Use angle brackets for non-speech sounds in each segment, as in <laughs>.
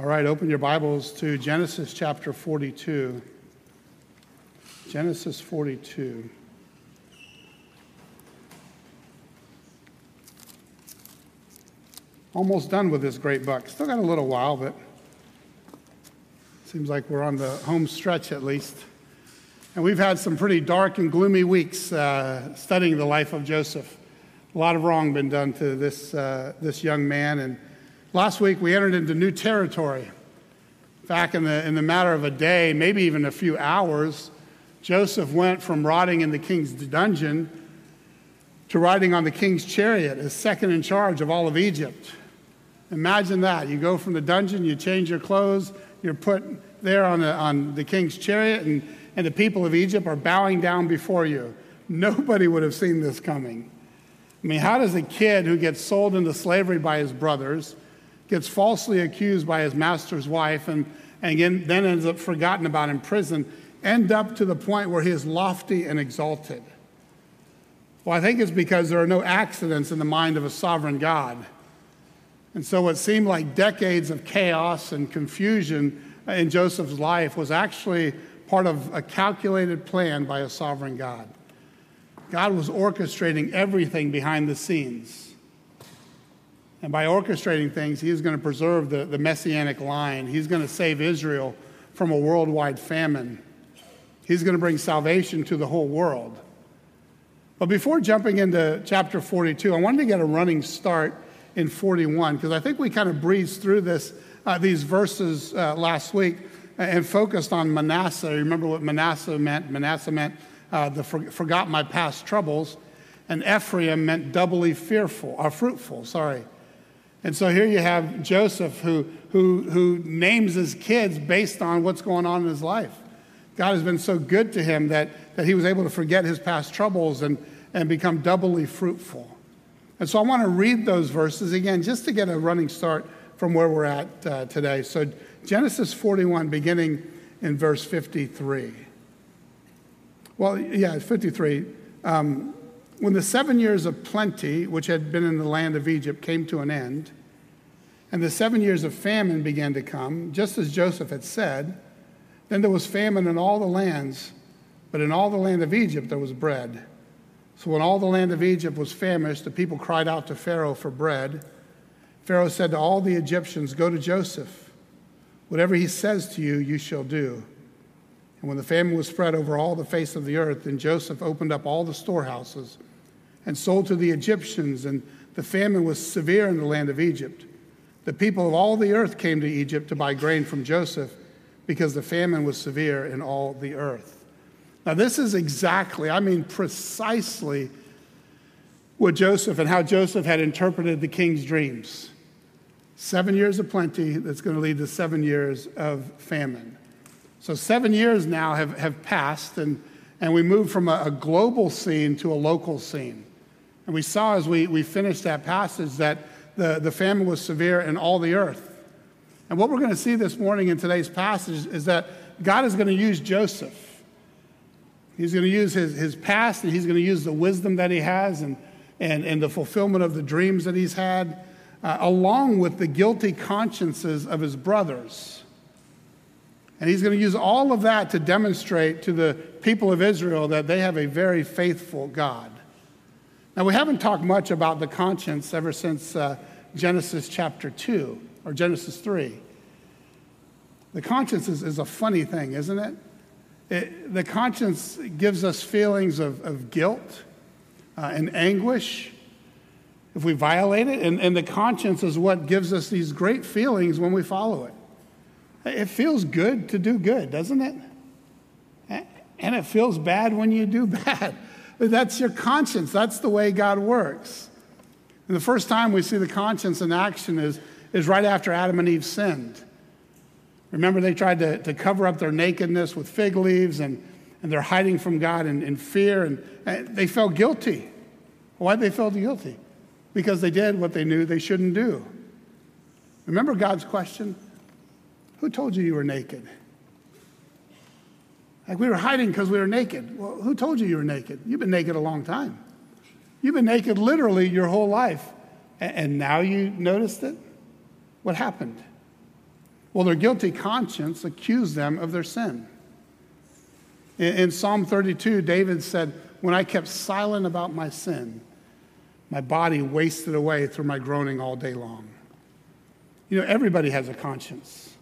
All right, open your Bibles to Genesis chapter 42. Genesis 42. Almost done with this great book. Still got a little while, but seems like we're on the home stretch at least. And we've had some pretty dark and gloomy weeks uh, studying the life of Joseph. A lot of wrong been done to this, uh, this young man. And last week we entered into new territory. Back in the, in the matter of a day, maybe even a few hours, Joseph went from rotting in the king's dungeon to riding on the king's chariot as second in charge of all of Egypt. Imagine that. You go from the dungeon, you change your clothes, you're put there on the, on the king's chariot, and, and the people of Egypt are bowing down before you. Nobody would have seen this coming. I mean, how does a kid who gets sold into slavery by his brothers, gets falsely accused by his master's wife, and, and again, then ends up forgotten about in prison, end up to the point where he is lofty and exalted? Well, I think it's because there are no accidents in the mind of a sovereign God. And so, what seemed like decades of chaos and confusion in Joseph's life was actually part of a calculated plan by a sovereign God. God was orchestrating everything behind the scenes. And by orchestrating things, He's going to preserve the, the messianic line. He's going to save Israel from a worldwide famine. He's going to bring salvation to the whole world. But before jumping into chapter 42, I wanted to get a running start in 41 because I think we kind of breezed through this, uh, these verses uh, last week and focused on Manasseh. Remember what Manasseh meant? Manasseh meant uh, the for, forgot my past troubles, and Ephraim meant doubly fearful or fruitful. Sorry. And so here you have Joseph who, who, who names his kids based on what's going on in his life. God has been so good to him that, that he was able to forget his past troubles and, and become doubly fruitful. And so I want to read those verses again just to get a running start from where we're at uh, today. So, Genesis 41, beginning in verse 53. Well, yeah, 53. Um, when the seven years of plenty, which had been in the land of Egypt, came to an end, and the seven years of famine began to come, just as Joseph had said, then there was famine in all the lands, but in all the land of Egypt there was bread. So when all the land of Egypt was famished, the people cried out to Pharaoh for bread. Pharaoh said to all the Egyptians, Go to Joseph. Whatever he says to you, you shall do. And when the famine was spread over all the face of the earth, then Joseph opened up all the storehouses and sold to the Egyptians, and the famine was severe in the land of Egypt. The people of all the earth came to Egypt to buy grain from Joseph because the famine was severe in all the earth. Now, this is exactly, I mean, precisely what Joseph and how Joseph had interpreted the king's dreams. Seven years of plenty that's going to lead to seven years of famine. So, seven years now have, have passed, and, and we moved from a, a global scene to a local scene. And we saw as we, we finished that passage that the, the famine was severe in all the earth. And what we're going to see this morning in today's passage is that God is going to use Joseph He's going to use his, his past and he's going to use the wisdom that he has and, and, and the fulfillment of the dreams that he's had, uh, along with the guilty consciences of his brothers. And he's going to use all of that to demonstrate to the people of Israel that they have a very faithful God. Now, we haven't talked much about the conscience ever since uh, Genesis chapter 2 or Genesis 3. The conscience is, is a funny thing, isn't it? It, the conscience gives us feelings of, of guilt uh, and anguish if we violate it, and, and the conscience is what gives us these great feelings when we follow it. It feels good to do good, doesn't it? And it feels bad when you do <laughs> bad. That's your conscience. That's the way God works. And the first time we see the conscience in action is, is right after Adam and Eve sinned. Remember, they tried to, to cover up their nakedness with fig leaves, and, and they're hiding from God in, in fear, and, and they felt guilty. Why did they feel guilty? Because they did what they knew they shouldn't do. Remember God's question? Who told you you were naked? Like we were hiding because we were naked. Well, who told you you were naked? You've been naked a long time. You've been naked literally your whole life. And now you noticed it? What happened? Well, their guilty conscience accused them of their sin. In, Psalm 32, David said, When I kept silent about my sin, my body wasted away through my groaning all day long. You know, everybody has a conscience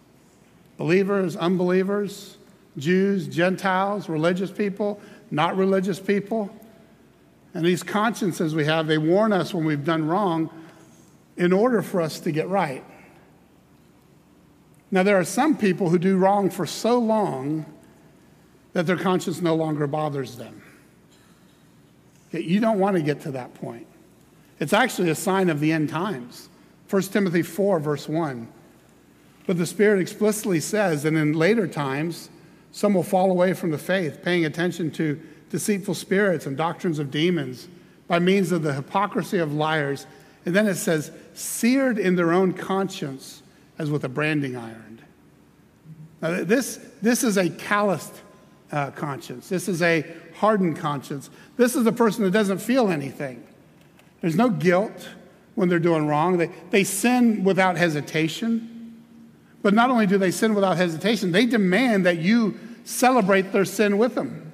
believers, unbelievers, Jews, Gentiles, religious people, not religious people. And these consciences we have, they warn us when we've done wrong in order for us to get right. Now, there are some people who do wrong for so long that their conscience no longer bothers them. You don't want to get to that point. It's actually a sign of the end times. 1 Timothy 4, verse 1. But the Spirit explicitly says, and in later times, some will fall away from the faith, paying attention to deceitful spirits and doctrines of demons by means of the hypocrisy of liars. And then it says, seared in their own conscience as with a branding iron. Now, this, this is a calloused uh, conscience. This is a hardened conscience. This is a person that doesn't feel anything. There's no guilt when they're doing wrong. They, they sin without hesitation. But not only do they sin without hesitation, they demand that you celebrate their sin with them.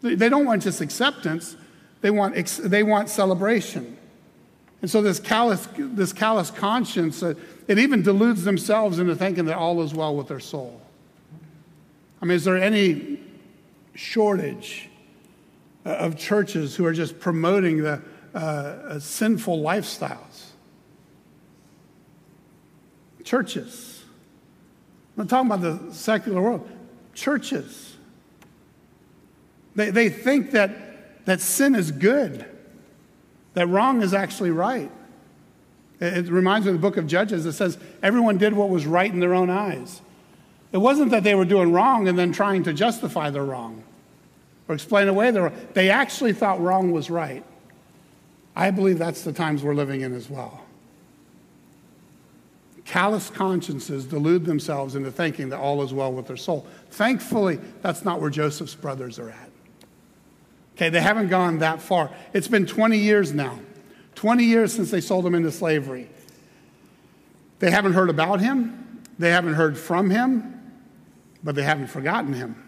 They don't want just acceptance, they want, they want celebration. And so, this callous, this callous conscience, uh, it even deludes themselves into thinking that all is well with their soul. I mean, is there any shortage uh, of churches who are just promoting the uh, sinful lifestyles? Churches. I'm not talking about the secular world. Churches. They, they think that, that sin is good, that wrong is actually right. It, it reminds me of the book of Judges. It says everyone did what was right in their own eyes. It wasn't that they were doing wrong and then trying to justify their wrong or explain away their wrong. They actually thought wrong was right. I believe that's the times we're living in as well. Callous consciences delude themselves into thinking that all is well with their soul. Thankfully, that's not where Joseph's brothers are at. Okay, they haven't gone that far. It's been 20 years now. 20 years since they sold him into slavery. They haven't heard about him, they haven't heard from him, but they haven't forgotten him.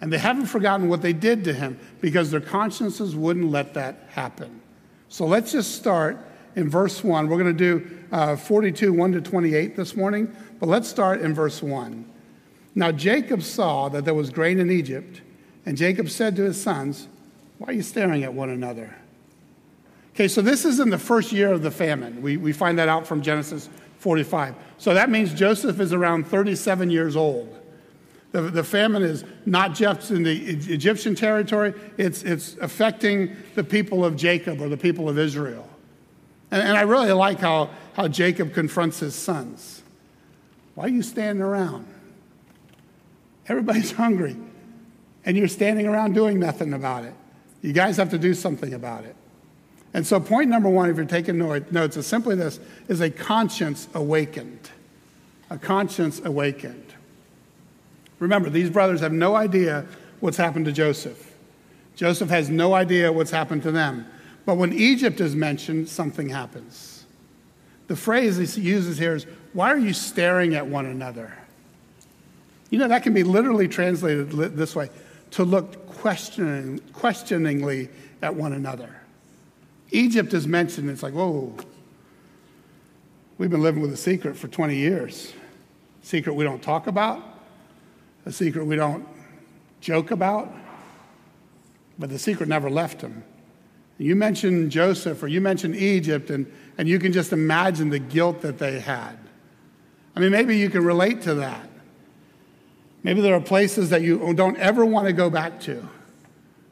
And they haven't forgotten what they did to him because their consciences wouldn't let that happen. So let's just start in verse 1. We're going to do uh, 42, 1 to 28 this morning, but let's start in verse 1. Now Jacob saw that there was grain in Egypt, and Jacob said to his sons, Why are you staring at one another? Okay, so this is in the first year of the famine. We, we find that out from Genesis 45. So that means Joseph is around 37 years old. The, the famine is not just in the Egyptian territory, it's, it's affecting the people of Jacob or the people of Israel. And, and I really like how, how Jacob confronts his sons. Why are you standing around? Everybody's <laughs> hungry, and you're standing around doing nothing about it. You guys have to do something about it. And so, point number one, if you're taking notes, is simply this is a conscience awakened. A conscience awakened. Remember, these brothers have no idea what's happened to Joseph. Joseph has no idea what's happened to them. But when Egypt is mentioned, something happens. The phrase he uses here is, Why are you staring at one another? You know, that can be literally translated this way to look questioning, questioningly at one another. Egypt is mentioned. It's like, whoa, we've been living with a secret for 20 years. Secret we don't talk about, a secret we don't joke about, but the secret never left them. You mentioned Joseph or you mentioned Egypt, and, and you can just imagine the guilt that they had. I mean, maybe you can relate to that. Maybe there are places that you don't ever want to go back to.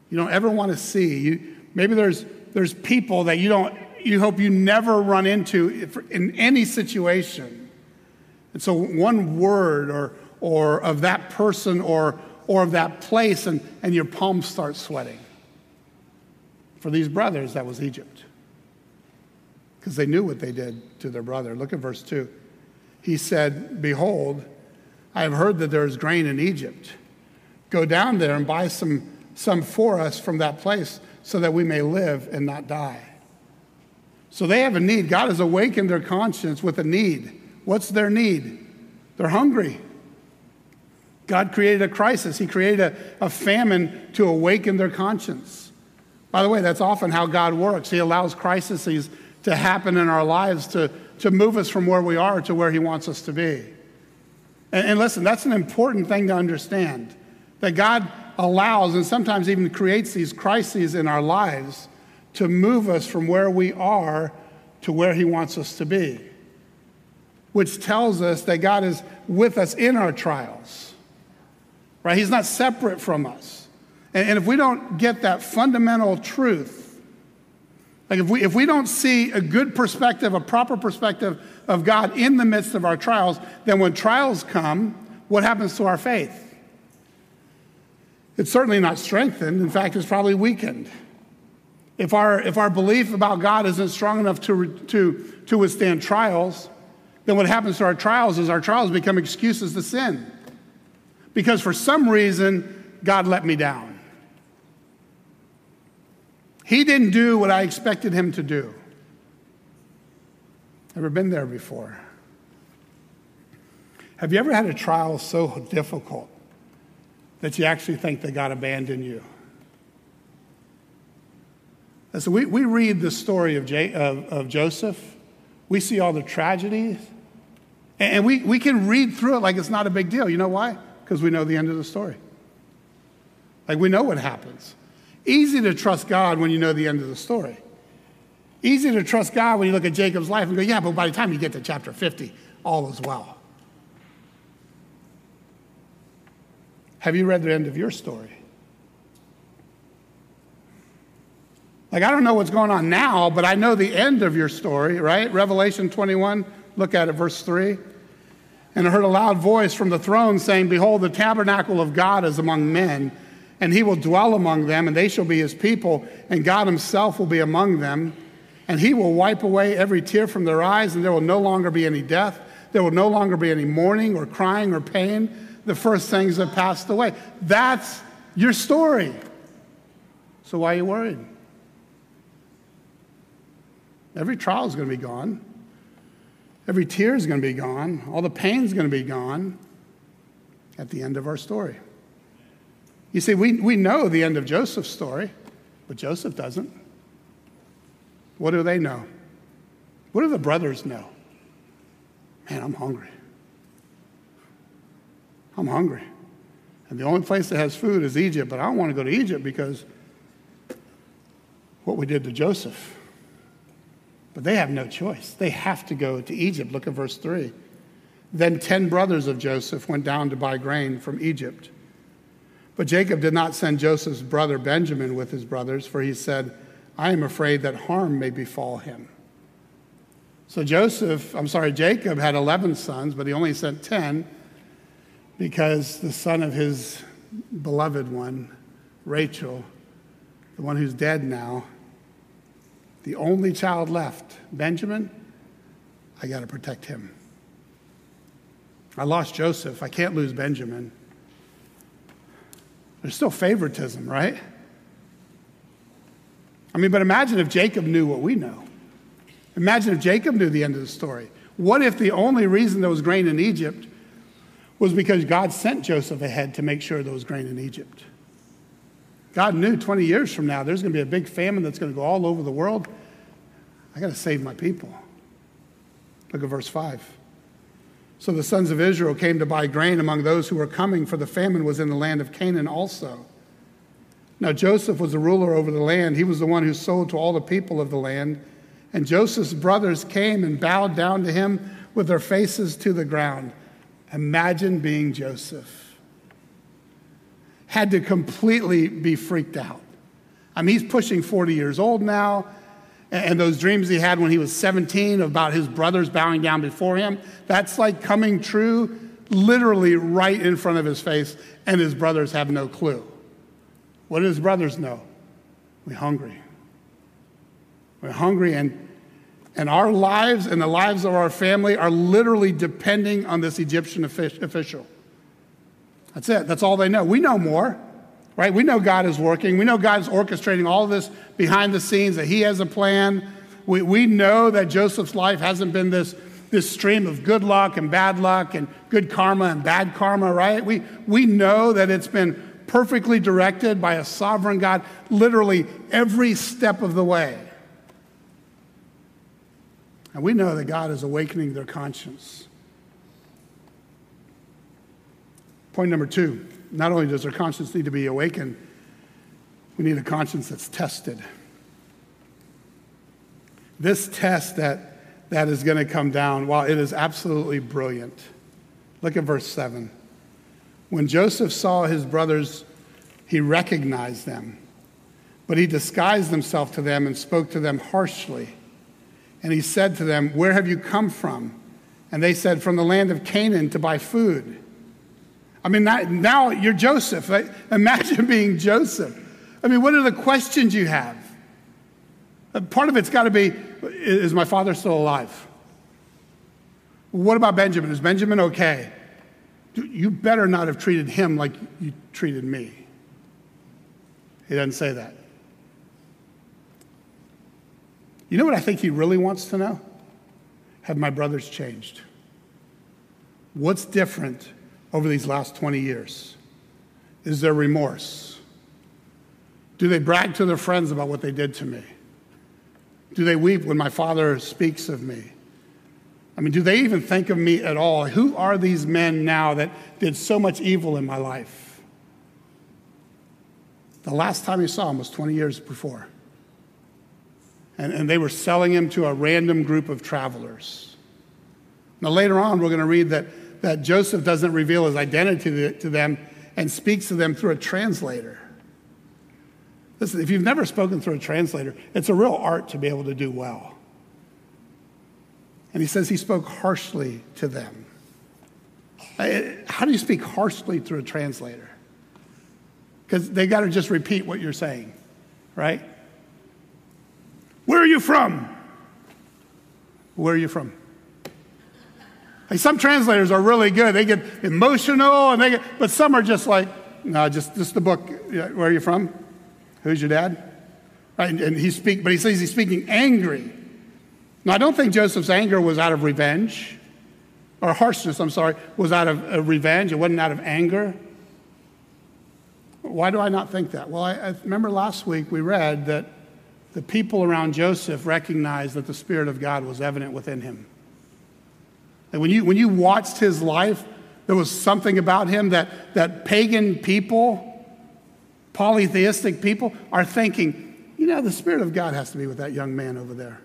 You don't ever want to see. You, maybe there's there's people that you don't you hope you never run into in any situation. And so one word or or of that person or or of that place and, and your palms start sweating. For these brothers, that was Egypt. Because they knew what they did to their brother. Look at verse 2. He said, Behold, I have heard that there is grain in Egypt. Go down there and buy some, some for us from that place so that we may live and not die. So they have a need. God has awakened their conscience with a need. What's their need? They're hungry. God created a crisis, He created a, a famine to awaken their conscience. By the way, that's often how God works. He allows crises to happen in our lives to, to move us from where we are to where He wants us to be. And, and listen, that's an important thing to understand that God allows and sometimes even creates these crises in our lives to move us from where we are to where He wants us to be, which tells us that God is with us in our trials, right? He's not separate from us. And, and if we don't get that fundamental truth, like if we, if we don't see a good perspective, a proper perspective of God in the midst of our trials, then when trials come, what happens to our faith? It's certainly not strengthened. In fact, it's probably weakened. If our, if our belief about God isn't strong enough to, to, to withstand trials, then what happens to our trials is our trials become excuses to sin. Because for some reason, God let me down. He didn't do what I expected him to do. Ever been there before? Have you ever had a trial so difficult that you actually think that God abandoned you? And so we, we read the story of, J, of, of Joseph, we see all the tragedies, and we, we can read through it like it's not a big deal. You know why? Because we know the end of the story. Like we know what happens. Easy to trust God when you know the end of the story. Easy to trust God when you look at Jacob's life and go, yeah, but by the time you get to chapter 50, all is well. Have you read the end of your story? Like, I don't know what's going on now, but I know the end of your story, right? Revelation 21, look at it, verse 3. And I heard a loud voice from the throne saying, Behold, the tabernacle of God is among men, and he will dwell among them, and they shall be his people, and God himself will be among them. And he will wipe away every tear from their eyes, and there will no longer be any death. There will no longer be any mourning or crying or pain. The first things have passed away. That's your story. So why are you worried? Every trial is going to be gone. Every tear is going to be gone. All the pain is going to be gone at the end of our story. You see, we, we know the end of Joseph's story, but Joseph doesn't. What do they know? What do the brothers know? Man, I'm hungry. I'm hungry. And the only place that has food is Egypt, but I don't want to go to Egypt because what we did to Joseph. But they have no choice. They have to go to Egypt. Look at verse 3. Then 10 brothers of Joseph went down to buy grain from Egypt. But Jacob did not send Joseph's brother Benjamin with his brothers, for he said, I am afraid that harm may befall him. So Joseph, I'm sorry, Jacob had 11 sons, but he only sent 10 because the son of his beloved one, Rachel, the one who's dead now, the only child left, Benjamin, I got to protect him. I lost Joseph. I can't lose Benjamin. There's still favoritism, right? I mean, but imagine if Jacob knew what we know. Imagine if Jacob knew the end of the story. What if the only reason there was grain in Egypt was because God sent Joseph ahead to make sure there was grain in Egypt? God knew 20 years from now there's going to be a big famine that's going to go all over the world. I got to save my people. Look at verse 5. So the sons of Israel came to buy grain among those who were coming, for the famine was in the land of Canaan also. Now Joseph was the ruler over the land. He was the one who sold to all the people of the land. And Joseph's brothers came and bowed down to him with their faces to the ground. Imagine being Joseph had to completely be freaked out. I mean, he's pushing 40 years old now, and those dreams he had when he was 17 about his brothers bowing down before him, that's like coming true literally right in front of his face, and his brothers have no clue. What do his brothers know? We're hungry. We're hungry, and, and our lives and the lives of our family are literally depending on this Egyptian official. That's it. That's all they know. We know more, right? We know God is working. We know God is orchestrating all this behind the scenes, that He has a plan. We, we know that Joseph's life hasn't been this this stream of good luck and bad luck and good karma and bad karma, right? We, we know that it's been perfectly directed by a sovereign God literally every step of the way. And we know that God is awakening their conscience. Point number two not only does our conscience need to be awakened, we need a conscience that's tested. This test that, that is going to come down, while it is absolutely brilliant, look at verse 7. When Joseph saw his brothers, he recognized them, but he disguised himself to them and spoke to them harshly. And he said to them, Where have you come from? And they said, From the land of Canaan to buy food. I mean, now you're Joseph. Imagine <laughs> being Joseph. I mean, what are the questions you have? Uh, part of it's got to be Is my father still alive? What about Benjamin? Is Benjamin okay? You better not have treated him like you treated me. He doesn't say that. You know what I think he really wants to know? Have my brothers changed? What's different over these last 20 years? Is there remorse? Do they brag to their friends about what they did to me? Do they weep when my father speaks of me? I mean, do they even think of me at all? Who are these men now that did so much evil in my life? The last time he saw him was 20 years before. And, and they were selling him to a random group of travelers. Now, later on, we're going to read that that Joseph doesn't reveal his identity to them and speaks to them through a translator. Listen, if you've never spoken through a translator, it's a real art to be able to do well. And he says he spoke harshly to them. How do you speak harshly through a translator? Because they got to just repeat what you're saying, right? Where are you from? Where are you from? Like some translators are really good. They get emotional, and they get, but some are just like, no, just, just the book. Where are you from? Who's your dad? Right, and, he speak, but he says he's speaking angry. Now, I don't think Joseph's anger was out of revenge, or harshness, I'm sorry, was out of, of revenge. It wasn't out of anger. Why do I not think that? Well, I, I remember last week we read that the people around Joseph recognized that the Spirit of God was evident within him. And when you, when you watched his life, there was something about him that, that pagan people, polytheistic people, are thinking, you know, the Spirit of God has to be with that young man over there.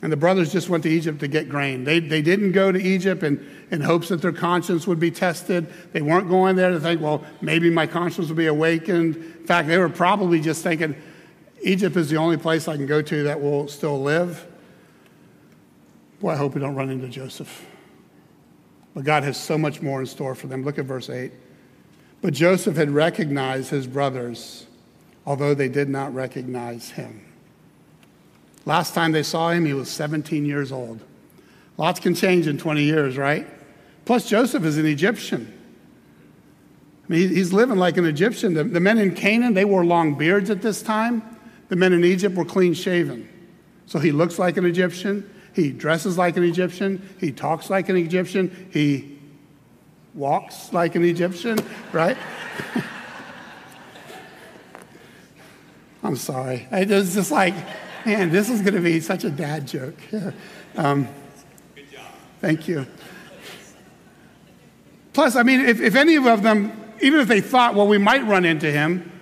And the brothers just went to Egypt to get grain. They, they didn't go to Egypt in, in hopes that their conscience would be tested. They weren't going there to think, well, maybe my conscience will be awakened. In fact, they were probably just thinking, Egypt is the only place I can go to that will still live. Boy, I hope we don't run into Joseph. But God has so much more in store for them. Look at verse 8. But Joseph had recognized his brothers, although they did not recognize him. Last time they saw him, he was 17 years old. Lots can change in 20 years, right? Plus, Joseph is an Egyptian. I mean, he's living like an Egyptian. The, the men in Canaan, they wore long beards at this time. The men in Egypt were clean shaven. So he looks like an Egyptian. He dresses like an Egyptian. He talks like an Egyptian. He walks like an Egyptian, right? <laughs> I'm sorry. It was just like, man, this is going to be such a dad joke. <laughs> Um, Good job. Thank you. Plus, I mean, if, if any of them, even if they thought, well, we might run into him,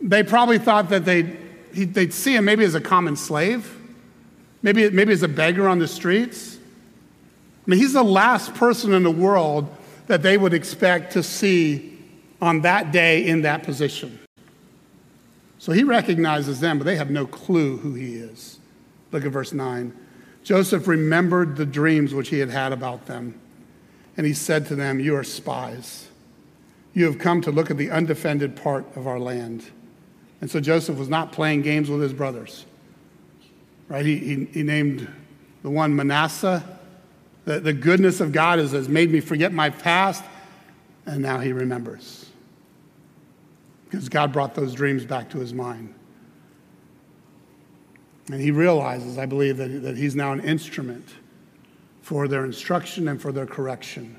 they probably thought that they'd, they'd see him maybe as a common slave Maybe, maybe as a beggar on the streets. I mean, he's the last person in the world that they would expect to see on that day in that position. So he recognizes them, but they have no clue who he is. Look at verse 9. Joseph remembered the dreams which he had had about them, and he said to them, You are spies. You have come to look at the undefended part of our land. And so Joseph was not playing games with his brothers right? He, he, he named the one Manasseh. The, the goodness of God has, has made me forget my past, and now he remembers. Because God brought those dreams back to his mind. And he realizes, I believe, that, that he's now an instrument for their instruction and for their correction.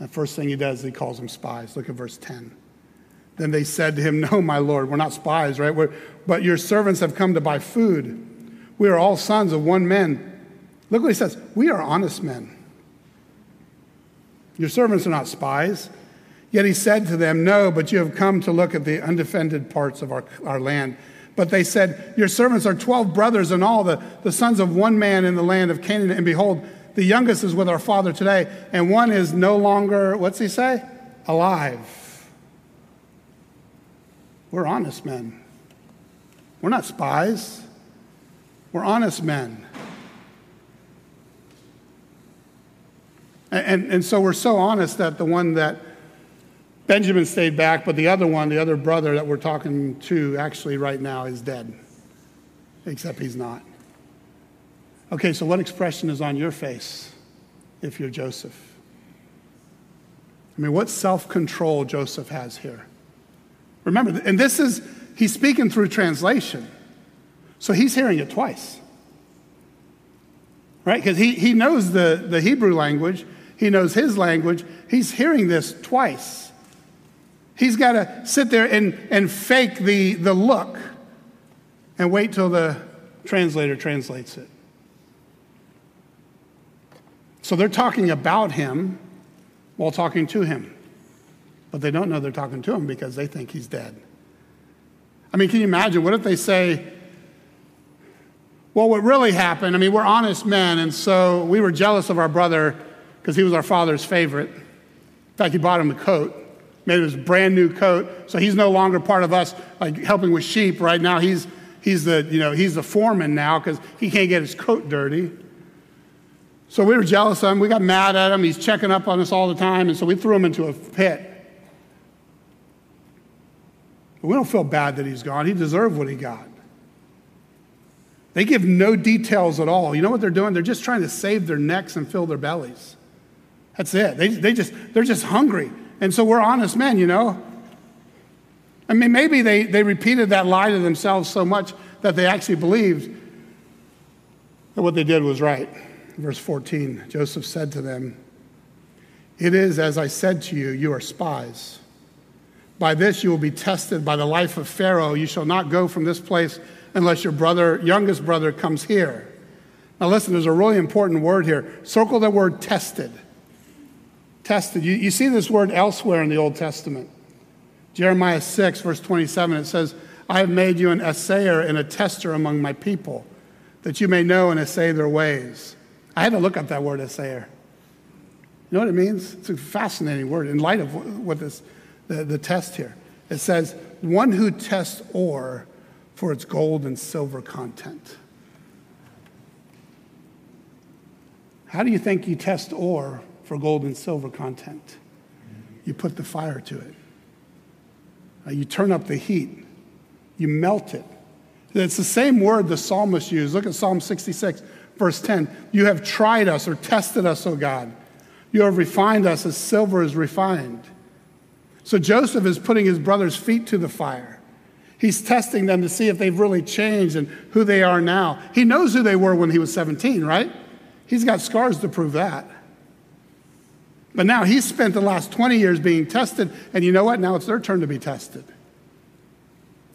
The first thing he does, he calls them spies. Look at verse 10. Then they said to him, No, my Lord, we're not spies, right? We're, but your servants have come to buy food. We are all sons of one man. Look what he says. We are honest men. Your servants are not spies. Yet he said to them, No, but you have come to look at the undefended parts of our, our land. But they said, Your servants are 12 brothers and all, the, the sons of one man in the land of Canaan. And behold, the youngest is with our father today, and one is no longer, what's he say? Alive. We're honest men. We're not spies. We're honest men. And, and, so we're so honest that the one that Benjamin stayed back, but the other one, the other brother that we're talking to actually right now is dead, except he's not. Okay, so what expression is on your face if you're Joseph? I mean, what self control Joseph has here? Remember, and this is, he's speaking through translation. So he's hearing it twice. Right? Because he, he knows the, the Hebrew language, he knows his language. He's hearing this twice. He's got to sit there and, and fake the, the look and wait till the translator translates it. So they're talking about him while talking to him. But they don't know they're talking to him because they think he's dead. I mean, can you imagine? What if they say, well, what really happened, I mean, we're honest men, and so we were jealous of our brother because he was our father's favorite. In fact, he bought him a coat, made it his brand new coat, so he's no longer part of us, like helping with sheep. Right now, he's, he's, the, you know, he's the foreman now because he can't get his coat dirty. So we were jealous of him. We got mad at him. He's checking up on us all the time. And so we threw him into a pit. But we don't feel bad that he's gone. He deserved what he got. They give no details at all. You know what they're doing? They're just trying to save their necks and fill their bellies. That's it. They, they just, they're just hungry. And so we're honest men, you know? I mean, maybe they, they repeated that lie to themselves so much that they actually believed that what they did was right. Verse 14 Joseph said to them, It is as I said to you, you are spies. By this you will be tested by the life of Pharaoh. You shall not go from this place unless your brother, youngest brother, comes here. Now, listen, there's a really important word here. Circle the word tested. Tested. You, you see this word elsewhere in the Old Testament. Jeremiah 6, verse 27, it says, I have made you an assayer and a tester among my people, that you may know and assay their ways. I had to look up that word assayer. You know what it means? It's a fascinating word in light of what this, the, the test here. It says, one who tests ore for its gold and silver content. How do you think you test ore for gold and silver content? You put the fire to it. Uh, you turn up the heat. You melt it. It's the same word the psalmist used. Look at Psalm 66. Verse 10 You have tried us or tested us, O God. You have refined us as silver is refined. So Joseph is putting his brother's feet to the fire. He's testing them to see if they've really changed and who they are now. He knows who they were when he was 17, right? He's got scars to prove that. But now he's spent the last 20 years being tested, and you know what? Now it's their turn to be tested.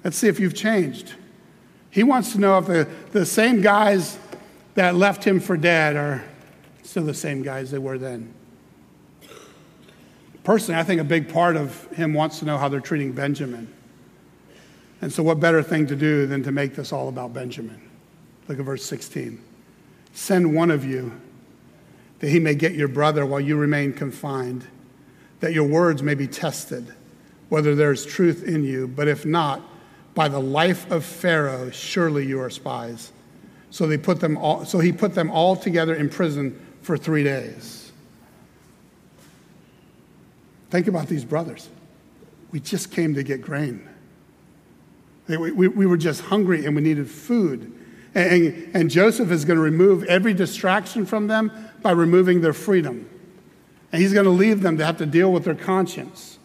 Let's see if you've changed. He wants to know if the, the same guys that left him for dead are still the same guys they were then. Personally, I think a big part of him wants to know how they're treating Benjamin. And so, what better thing to do than to make this all about Benjamin? Look at verse 16. Send one of you that he may get your brother while you remain confined, that your words may be tested, whether there is truth in you. But if not, by the life of Pharaoh, surely you are spies. So, they put them all, so he put them all together in prison for three days. Think about these brothers. We just came to get grain. We, we, we were just hungry and we needed food. And, and, Joseph is going to remove every distraction from them by removing their freedom. And he's going to leave them to have to deal with their conscience.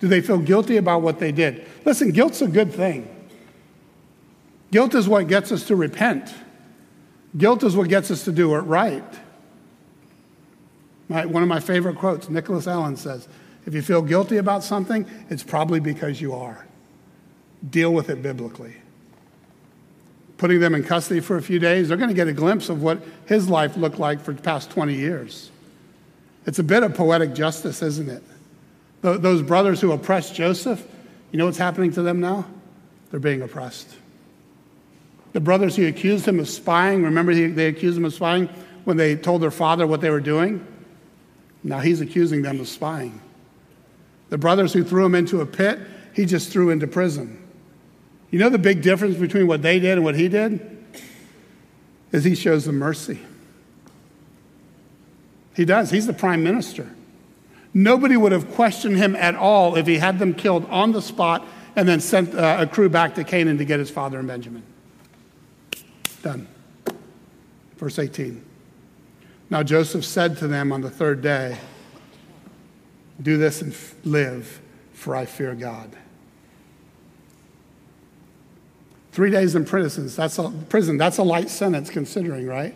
Do they feel guilty about what they did? Listen, guilt's a good thing. Guilt is what gets us to repent. Guilt is what gets us to do it right. My, one of my favorite quotes, Nicholas Allen says, if you feel guilty about something, it's probably because you are. Deal with it biblically. Putting them in custody for a few days, they're going to get a glimpse of what his life looked like for the past 20 years. It's a bit of poetic justice, isn't it? Those brothers who oppressed Joseph, you know what's happening to them now? They're being oppressed. The brothers who accused him of spying, remember they accused him of spying when they told their father what they were doing? Now he's accusing them of spying. The brothers who threw him into a pit, he just threw into prison. You know the big difference between what they did and what he did? Is he shows them mercy. He does. He's the prime minister. Nobody would have questioned him at all if he had them killed on the spot and then sent uh, a crew back to Canaan to get his father and Benjamin. Done. Verse 18. Now Joseph said to them on the third day, Do this and f- live, for I fear God. Three days in prison, that's a, prison, that's a light sentence considering, right?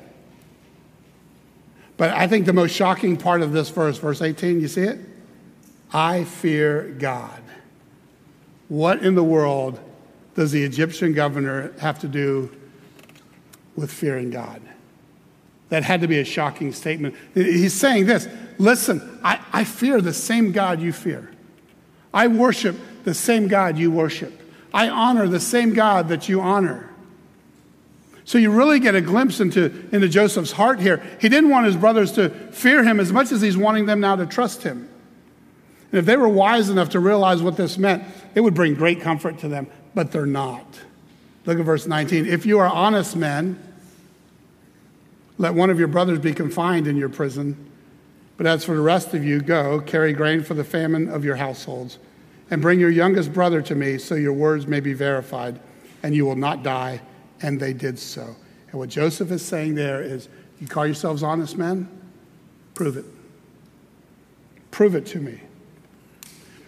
But I think the most shocking part of this verse, verse 18, you see it? I fear God. What in the world does the Egyptian governor have to do with fearing God? That had to be a shocking statement. He's saying this listen, I, I fear the same God you fear. I worship the same God you worship. I honor the same God that you honor. So you really get a glimpse into, into Joseph's heart here. He didn't want his brothers to fear him as much as he's wanting them now to trust him. And if they were wise enough to realize what this meant, it would bring great comfort to them, but they're not. Look at verse 19. If you are honest men, let one of your brothers be confined in your prison. But as for the rest of you, go, carry grain for the famine of your households, and bring your youngest brother to me, so your words may be verified, and you will not die. And they did so. And what Joseph is saying there is, you call yourselves honest men? Prove it. Prove it to me.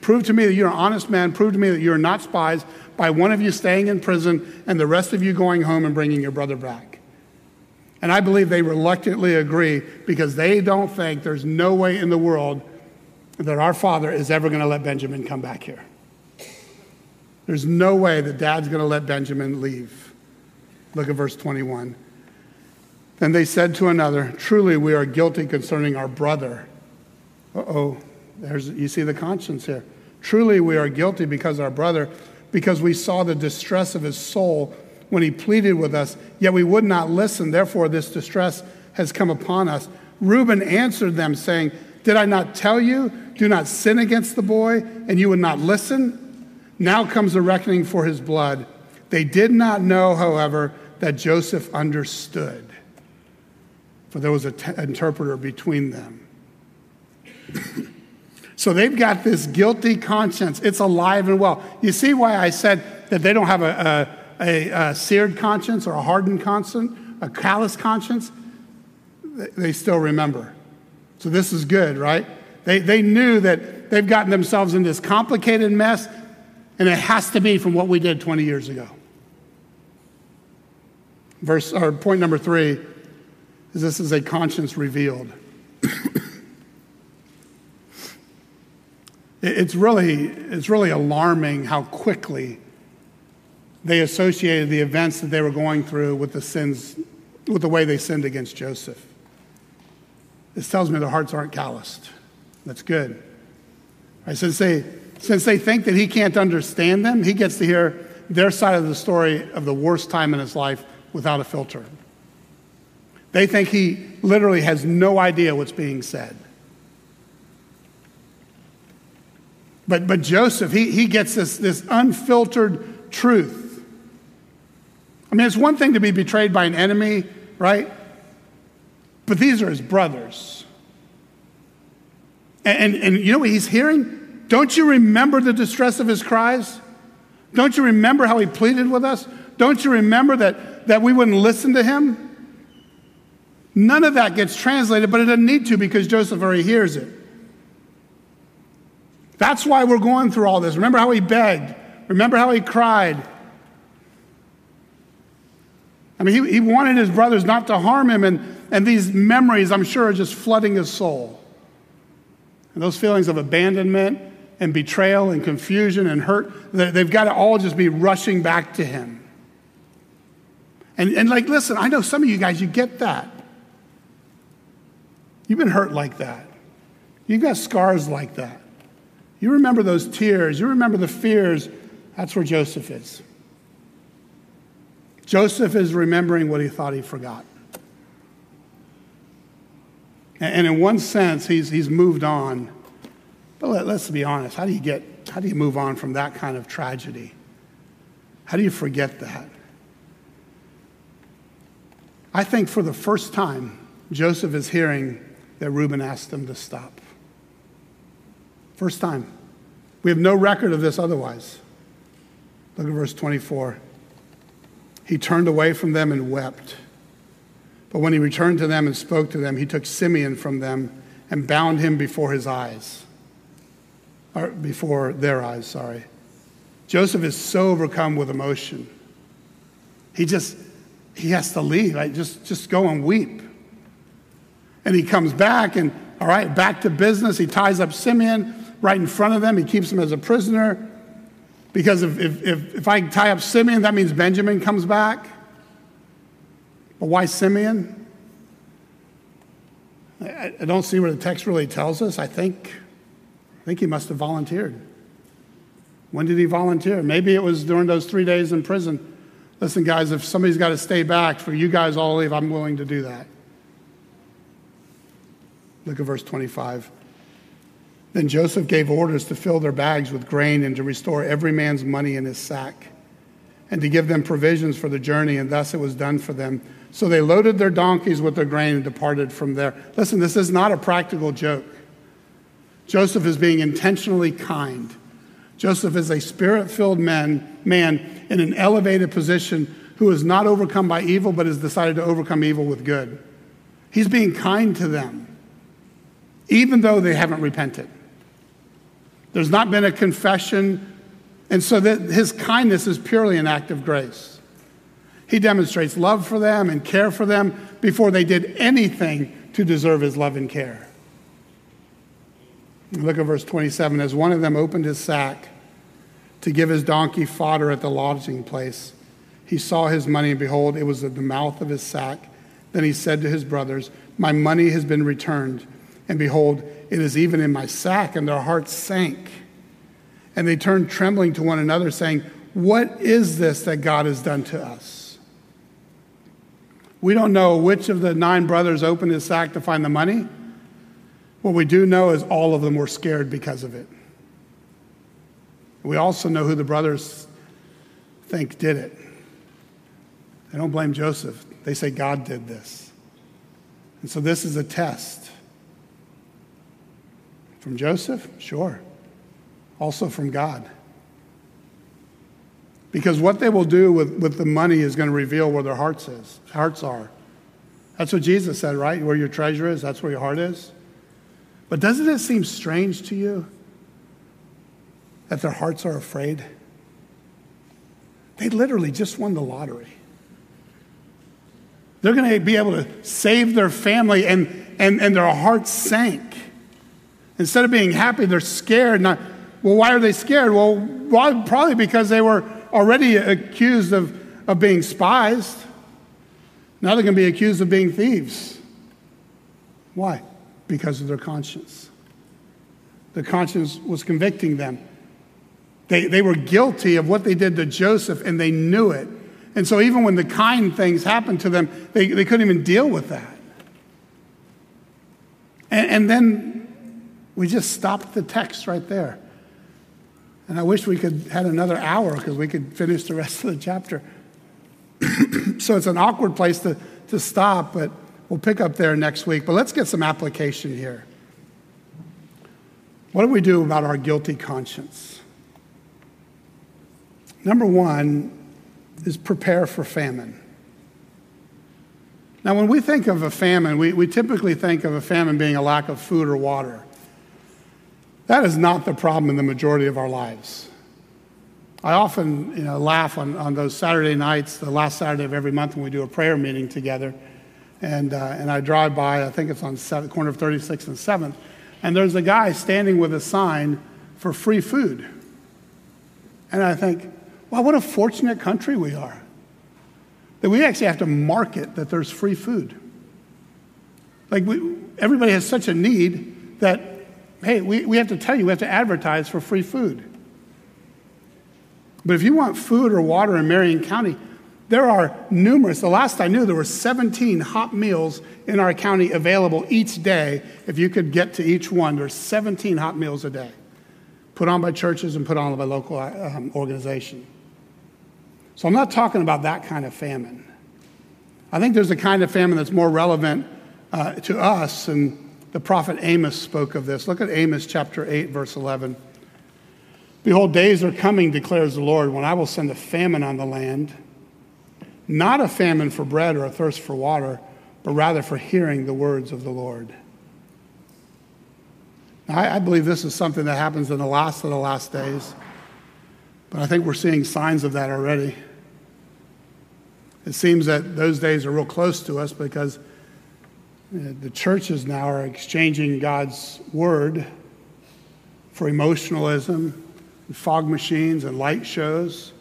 Prove to me that you're an honest man. Prove to me that you're not spies by one of you staying in prison and the rest of you going home and bringing your brother back. And I believe they reluctantly agree because they don't think there's no way in the world that our father is ever going to let Benjamin come back here. There's no way that dad's going to let Benjamin leave. Look at verse 21. Then they said to another, Truly we are guilty concerning our brother. Uh oh, there's you see the conscience here. Truly we are guilty because our brother, because we saw the distress of his soul when he pleaded with us, yet we would not listen. Therefore, this distress has come upon us. Reuben answered them, saying, Did I not tell you, do not sin against the boy, and you would not listen? Now comes the reckoning for his blood. They did not know, however, that Joseph understood, for there was an t- interpreter between them. <clears throat> so they've got this guilty conscience. It's alive and well. You see why I said that they don't have a, a, a seared conscience or a hardened conscience, a callous conscience, they still remember. So this is good, right? They, they knew that they've gotten themselves in this complicated mess, and it has to be from what we did 20 years ago. Verse or point number three is this is a conscience revealed. <coughs> it's really it's really alarming how quickly they associated the events that they were going through with the sins, with the way they sinned against Joseph. This tells me their hearts aren't calloused. That's good. Right, since, they, since they think that he can't understand them, he gets to hear their side of the story of the worst time in his life without a filter. They think he literally has no idea what's being said. But, but Joseph, he, he gets this, this unfiltered truth I mean, it's one thing to be betrayed by an enemy, right? But these are his brothers. And, and, you know what he's hearing? Don't you remember the distress of his cries? Don't you remember how he pleaded with us? Don't you remember that, that we wouldn't listen to him? None of that gets translated, but it doesn't need to because Joseph already hears it. That's why we're going through all this. Remember how he begged. Remember how he cried. I mean, he, he wanted his brothers not to harm him, and, and these memories, I'm sure, are just flooding his soul. And those feelings of abandonment and betrayal and confusion and hurt, they've got to all just be rushing back to him. And, and like, listen, I know some of you guys, you get that. You've been hurt like that. You've got scars like that. You remember those tears. You remember the fears. That's where Joseph is. Joseph is remembering what he thought he forgot. And in one sense, he's, he's moved on. But let, let's be honest. How do you get, how do you move on from that kind of tragedy? How do you forget that? I think for the first time, Joseph is hearing that Reuben asked him to stop. First time. We have no record of this otherwise. Look at verse 24. He turned away from them and wept. But when he returned to them and spoke to them, he took Simeon from them and bound him before his eyes. Or before their eyes, sorry. Joseph is so overcome with emotion. He just, he has to leave. I just, just go and weep. And he comes back and, all right, back to business. He ties up Simeon right in front of them. He keeps him as a prisoner. Because if, if, if, if I tie up Simeon, that means Benjamin comes back. But why Simeon? I, don't see where the text really tells us. I think, I think he must have volunteered. When did he volunteer? Maybe it was during those three days in prison. Listen, guys, if somebody's got to stay back for you guys all leave, I'm willing to do that. Look at verse 25. Then Joseph gave orders to fill their bags with grain and to restore every man's money in his sack and to give them provisions for the journey, and thus it was done for them. So they loaded their donkeys with their grain and departed from there. Listen, this is not a practical joke. Joseph is being intentionally kind. Joseph is a spirit filled man, man in an elevated position who is not overcome by evil, but has decided to overcome evil with good. He's being kind to them, even though they haven't repented. There's not been a confession. And so that his kindness is purely an act of grace. He demonstrates love for them and care for them before they did anything to deserve his love and care. Look at verse 27. As one of them opened his sack to give his donkey fodder at the lodging place, he saw his money, and behold, it was at the mouth of his sack. Then he said to his brothers, My money has been returned, and behold, it is even in my sack. And their hearts sank. And they turned trembling to one another, saying, What is this that God has done to us? We don't know which of the nine brothers opened his sack to find the money. What we do know is all of them were scared because of it. We also know who the brothers think did it. They don't blame Joseph, they say God did this. And so this is a test. From Joseph? Sure. Also from God. Because what they will do with, with the money is going to reveal where their hearts is, hearts are. That's what Jesus said, right? Where your treasure is, that's where your heart is. But doesn't it seem strange to you that their hearts are afraid? They literally just won the lottery. They're going to be able to save their family, and, and, and their hearts sank. Instead of being happy, they're scared. Not, well, why are they scared? Well, probably because they were already accused of, of being spies. Now they're going to be accused of being thieves. Why? Because of their conscience. The conscience was convicting them. They, they were guilty of what they did to Joseph, and they knew it. And so, even when the kind things happened to them, they, they couldn't even deal with that. And, and then we just stopped the text right there. And I wish we could had another hour because we could finish the rest of the chapter. <clears throat> so it's an awkward place to, to stop, but we'll pick up there next week. But let's get some application here. What do we do about our guilty conscience? Number one is prepare for famine. Now, when we think of a famine, we, we typically think of a famine being a lack of food or water. That is not the problem in the majority of our lives. I often you know, laugh on, on those Saturday nights, the last Saturday of every month when we do a prayer meeting together. And, uh, and I drive by, I think it's on the corner of 36th and 7th, and there's a guy standing with a sign for free food. And I think, wow, what a fortunate country we are. That we actually have to market that there's free food. Like, we, everybody has such a need that, hey, we, we have to tell you, we have to advertise for free food. But if you want food or water in Marion County, there are numerous. The last I knew, there were 17 hot meals in our county available each day. If you could get to each one, there's 17 hot meals a day put on by churches and put on by local um, organization. So I'm not talking about that kind of famine. I think there's a kind of famine that's more relevant uh, to us, and the prophet Amos spoke of this. Look at Amos chapter 8, verse 11. Behold, days are coming, declares the Lord, when I will send a famine on the land, not a famine for bread or a thirst for water, but rather for hearing the words of the Lord. I, I believe this is something that happens in the last of the last days, but I think we're seeing signs of that already. It seems that those days are real close to us because Uh, the churches now are exchanging God's word for emotionalism, and fog machines, and light shows.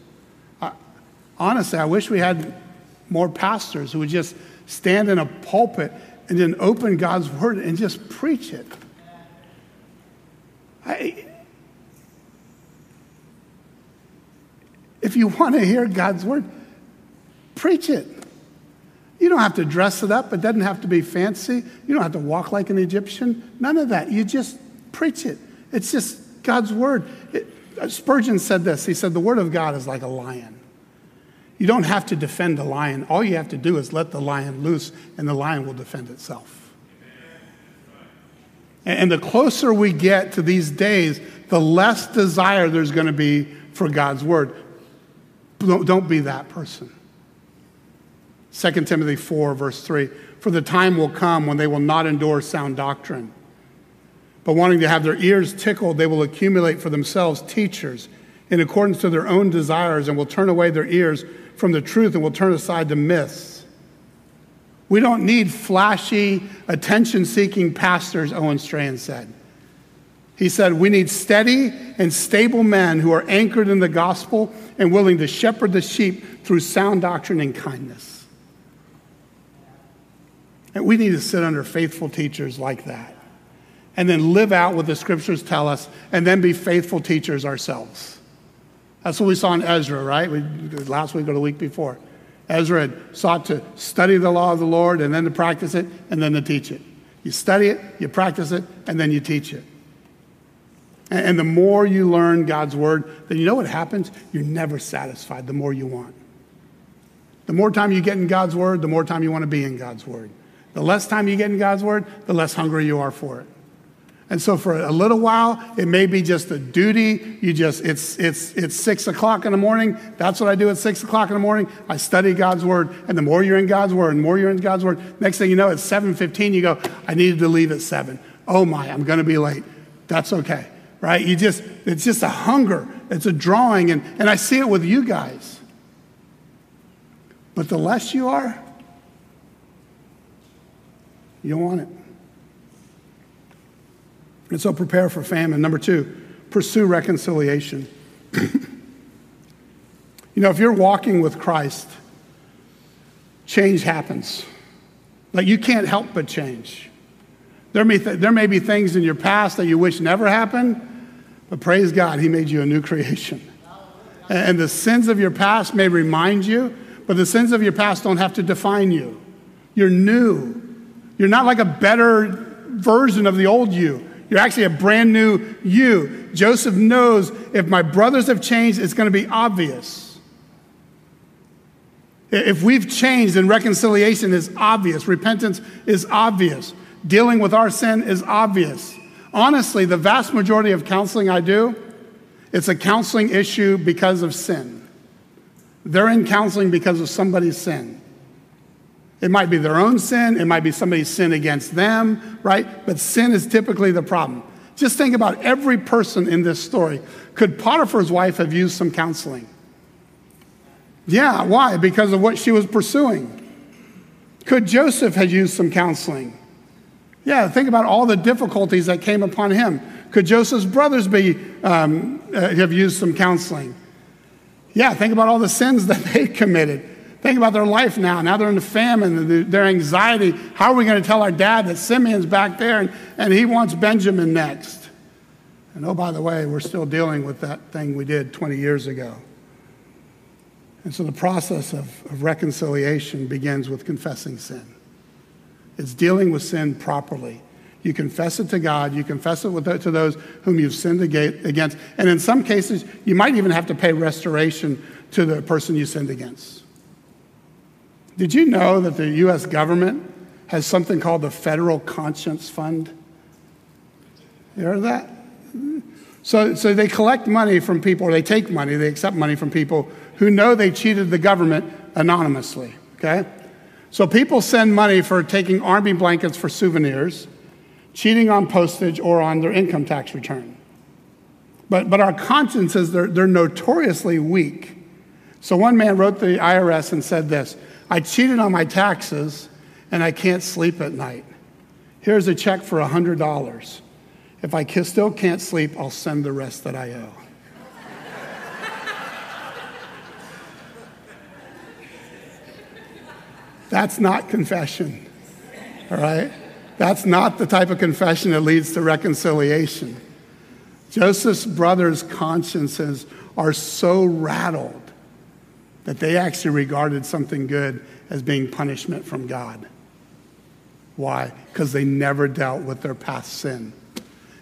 I, honestly, I wish we had more pastors who would just stand in a pulpit and then open God's word and just preach it. I, if you want to hear God's word, preach it. You don't have to dress it up. It doesn't have to be fancy. You don't have to walk like an Egyptian. None of that. You just preach it. It's just God's word. It, uh, Spurgeon said this. He said, The word of God is like a lion. You don't have to defend a lion. All you have to do is let the lion loose, and the lion will defend itself. And the closer we get to these days, the less desire there's going to be for God's word. Don't be that person. 2 Timothy 4, verse 3 For the time will come when they will not endure sound doctrine, but wanting to have their ears tickled, they will accumulate for themselves teachers in accordance to their own desires and will turn away their ears from the truth and will turn aside to myths. We don't need flashy, attention seeking pastors, Owen Strachan said. He said, We need steady and stable men who are anchored in the gospel and willing to shepherd the sheep through sound doctrine and kindness. And we need to sit under faithful teachers like that and then live out what the scriptures tell us and then be faithful teachers ourselves. That's what we saw in Ezra, right? We, last week or the week before. Ezra had sought to study the law of the Lord and then to practice it and then to teach it. You study it, you practice it, and then you teach it. And the more you learn God's word, then you know what happens? You're never satisfied the more you want. The more time you get in God's word, the more time you want to be in God's word. The less time you get in God's word, the less hungry you are for it. And so for a little while, it may be just a duty. You just, it's, it's, it's six o'clock in the morning. That's what I do at six o'clock in the morning. I study God's word. And the more you're in God's word, the more you're in God's word, next thing you know, it's 7.15, you go, I needed to leave at seven. Oh my, I'm going to be late. That's okay, right? You just, it's just a hunger. It's a drawing. And, and I see it with you guys. But the less you are, you don't want it. And so prepare for famine. Number two, pursue reconciliation. <clears throat> you know, if you're walking with Christ, change happens. Like you can't help but change. There may, th- there may be things in your past that you wish never happened, but praise God, He made you a new <laughs> creation. And, and the sins of your past may remind you, but the sins of your past don't have to define you. You're new. You're not like a better version of the old you. You're actually a brand new you. Joseph knows if my brothers have changed, it's going to be obvious. If we've changed, then reconciliation is obvious. Repentance is obvious. Dealing with our sin is obvious. Honestly, the vast majority of counseling I do, it's a counseling issue because of sin. They're in counseling because of somebody's sin. It might be their own sin, it might be somebody's sin against them, right? But sin is typically the problem. Just think about every person in this story. Could Potiphar's wife have used some counseling? Yeah, why? Because of what she was pursuing. Could Joseph have used some counseling? Yeah, think about all the difficulties that came upon him. Could Joseph's brothers be, um, uh, have used some counseling? Yeah, think about all the sins <laughs> that they committed. Think about their life now. Now they're in the famine, their anxiety. How are we going to tell our dad that Simeon's back there and, and he wants Benjamin next? And oh, by the way, we're still dealing with that thing we did 20 years ago. And so the process of, of reconciliation begins with confessing sin. It's dealing with sin properly. You confess it to God, you confess it to those whom you've sinned against. And in some cases, you might even have to pay restoration to the person you sinned against. Did you know that the U.S. government has something called the Federal Conscience Fund? You heard that? So, so they collect money from people, or they take money, they accept money from people who know they cheated the government anonymously, okay? So people send money for taking army blankets for souvenirs, cheating on postage, or on their income tax return. But, but our consciences, they're, they're notoriously weak. So one man wrote the IRS and said this I cheated on my taxes and I can't sleep at night. Here's a check for $100. If I still can't sleep, I'll send the rest that I owe. That's not confession, all right? That's not the type of confession that leads to reconciliation. Joseph's brothers' consciences are so rattled that they actually regarded something good as being punishment from God. Why? Because they never dealt with their past sin.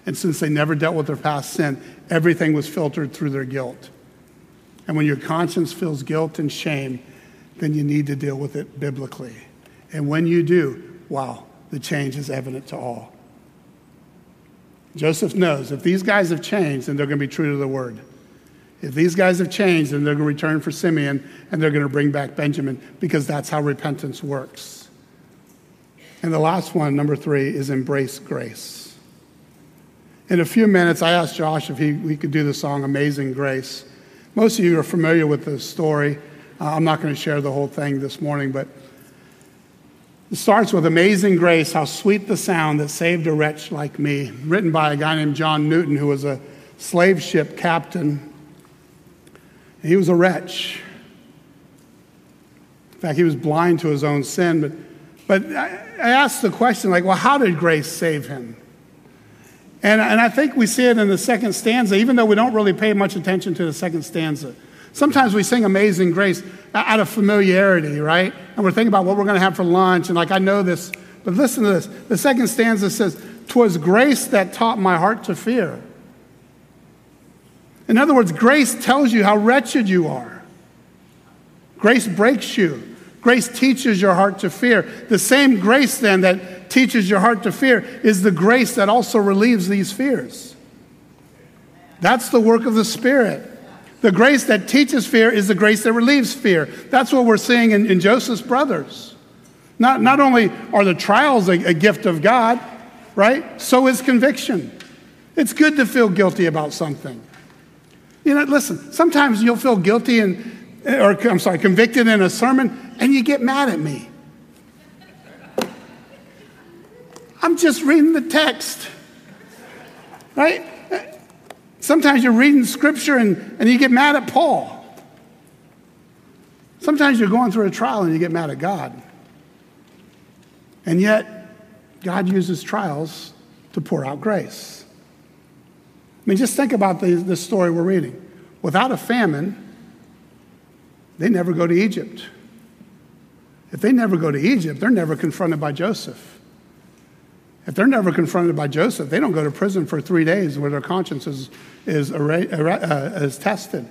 And since they never dealt with their past sin, everything was filtered through their guilt. And when your conscience feels guilt and shame, then you need to deal with it biblically. And when you do, wow, the change is evident to all. Joseph knows if these guys have changed, then they're going to be true to the word. If these guys have changed, then they're going to return for Simeon and they're going to bring back Benjamin because that's how repentance works. And the last one, number three, is embrace grace. In a few minutes, I asked Josh if he, we could do the song Amazing Grace. Most of you are familiar with the story. Uh, I'm not going to share the whole thing this morning, but it starts with Amazing Grace, how sweet the sound that saved a wretch like me, written by a guy named John Newton, who was a slave ship captain he was a wretch. In fact, he was blind to his own sin. But, but I, I asked the question, like, well, how did grace save him? And, and I think we see it in the second stanza, even though we don't really pay much attention to the second stanza. Sometimes we sing Amazing Grace out of familiarity, right? And we're thinking about what we're going to have for lunch. And like, I know this, but listen to this. The second stanza says, Twas grace that taught my heart to fear. In other words, grace tells you how wretched you are. Grace breaks you. Grace teaches your heart to fear. The same grace, then, that teaches your heart to fear is the grace that also relieves these fears. That's the work of the Spirit. The grace that teaches fear is the grace that relieves fear. That's what we're seeing in, in Joseph's brothers. Not, not only are the trials a, a gift of God, right? So is conviction. It's good to feel guilty about something. You know, listen, sometimes you'll feel guilty and, or I'm sorry, convicted in a sermon and you get mad at me. I'm just reading the text, right? Sometimes you're reading scripture and, and you get mad at Paul. Sometimes you're going through a trial and you get mad at God. And yet, God uses trials to pour out grace. I mean, just think about the, the story we're reading. Without a famine, they never go to Egypt. If they never go to Egypt, they're never confronted by Joseph. If they're never confronted by Joseph, they don't go to prison for three days where their conscience is, is, uh, is tested.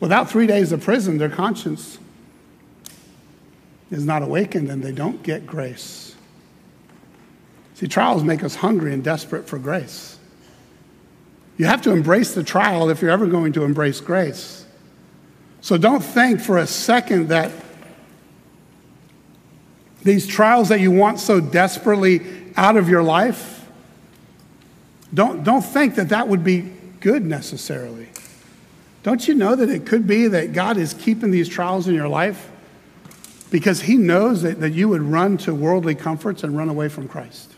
Without three days of prison, their conscience is not awakened and they don't get grace. See, trials make us hungry and desperate for grace. You have to embrace the trial if you're ever going to embrace grace. So don't think for a second that these trials that you want so desperately out of your life Don't, don't think that that would be good necessarily. Don't you know that it could be that God is keeping these trials in your life because He knows that, that you would run to worldly comforts and run away from Christ?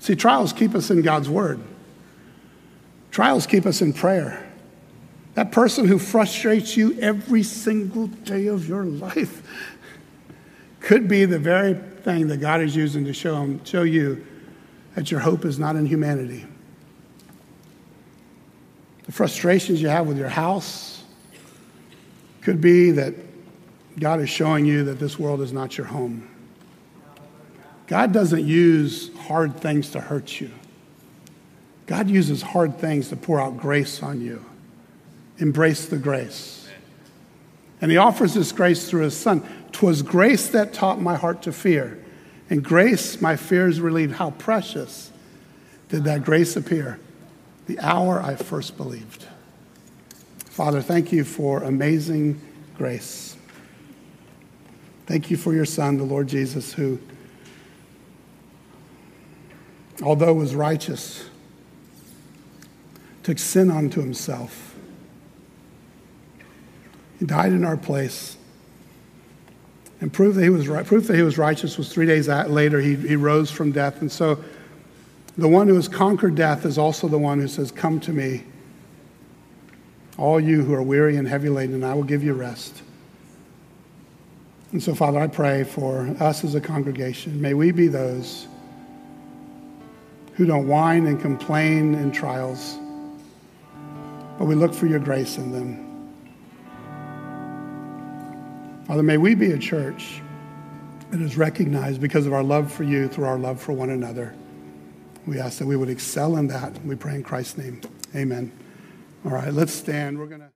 See, trials keep us in God's Word, trials keep us in prayer. That person who frustrates you every single day of your life <laughs> could be the very thing that God is using to show, him, show you that your hope is not in humanity. The frustrations you have with your house could be that God is showing you that this world is not your home. God doesn't use hard things to hurt you. God uses hard things to pour out grace on you. Embrace the grace. And he offers this grace through his son. Twas grace that taught my heart to fear, and grace my fears relieved. How precious did that grace appear the hour I first believed. Father, thank you for amazing grace. Thank you for your son, the Lord Jesus, who, although was righteous, took sin onto himself. He died in our place and proof that he was proof that he was righteous was three days later he, he rose from death. And so the one who has conquered death is also the one who says, Come to me, all you who are weary and heavy laden, and I will give you rest. And so, Father, I pray for us as a congregation. May we be those who don't whine and complain in trials, but we look for your grace in them. Father, may we be a church that is recognized because of our love for you through our love for one another. We ask that we would excel in that. We pray in Christ's name. Amen. All right, let's stand. We're going to.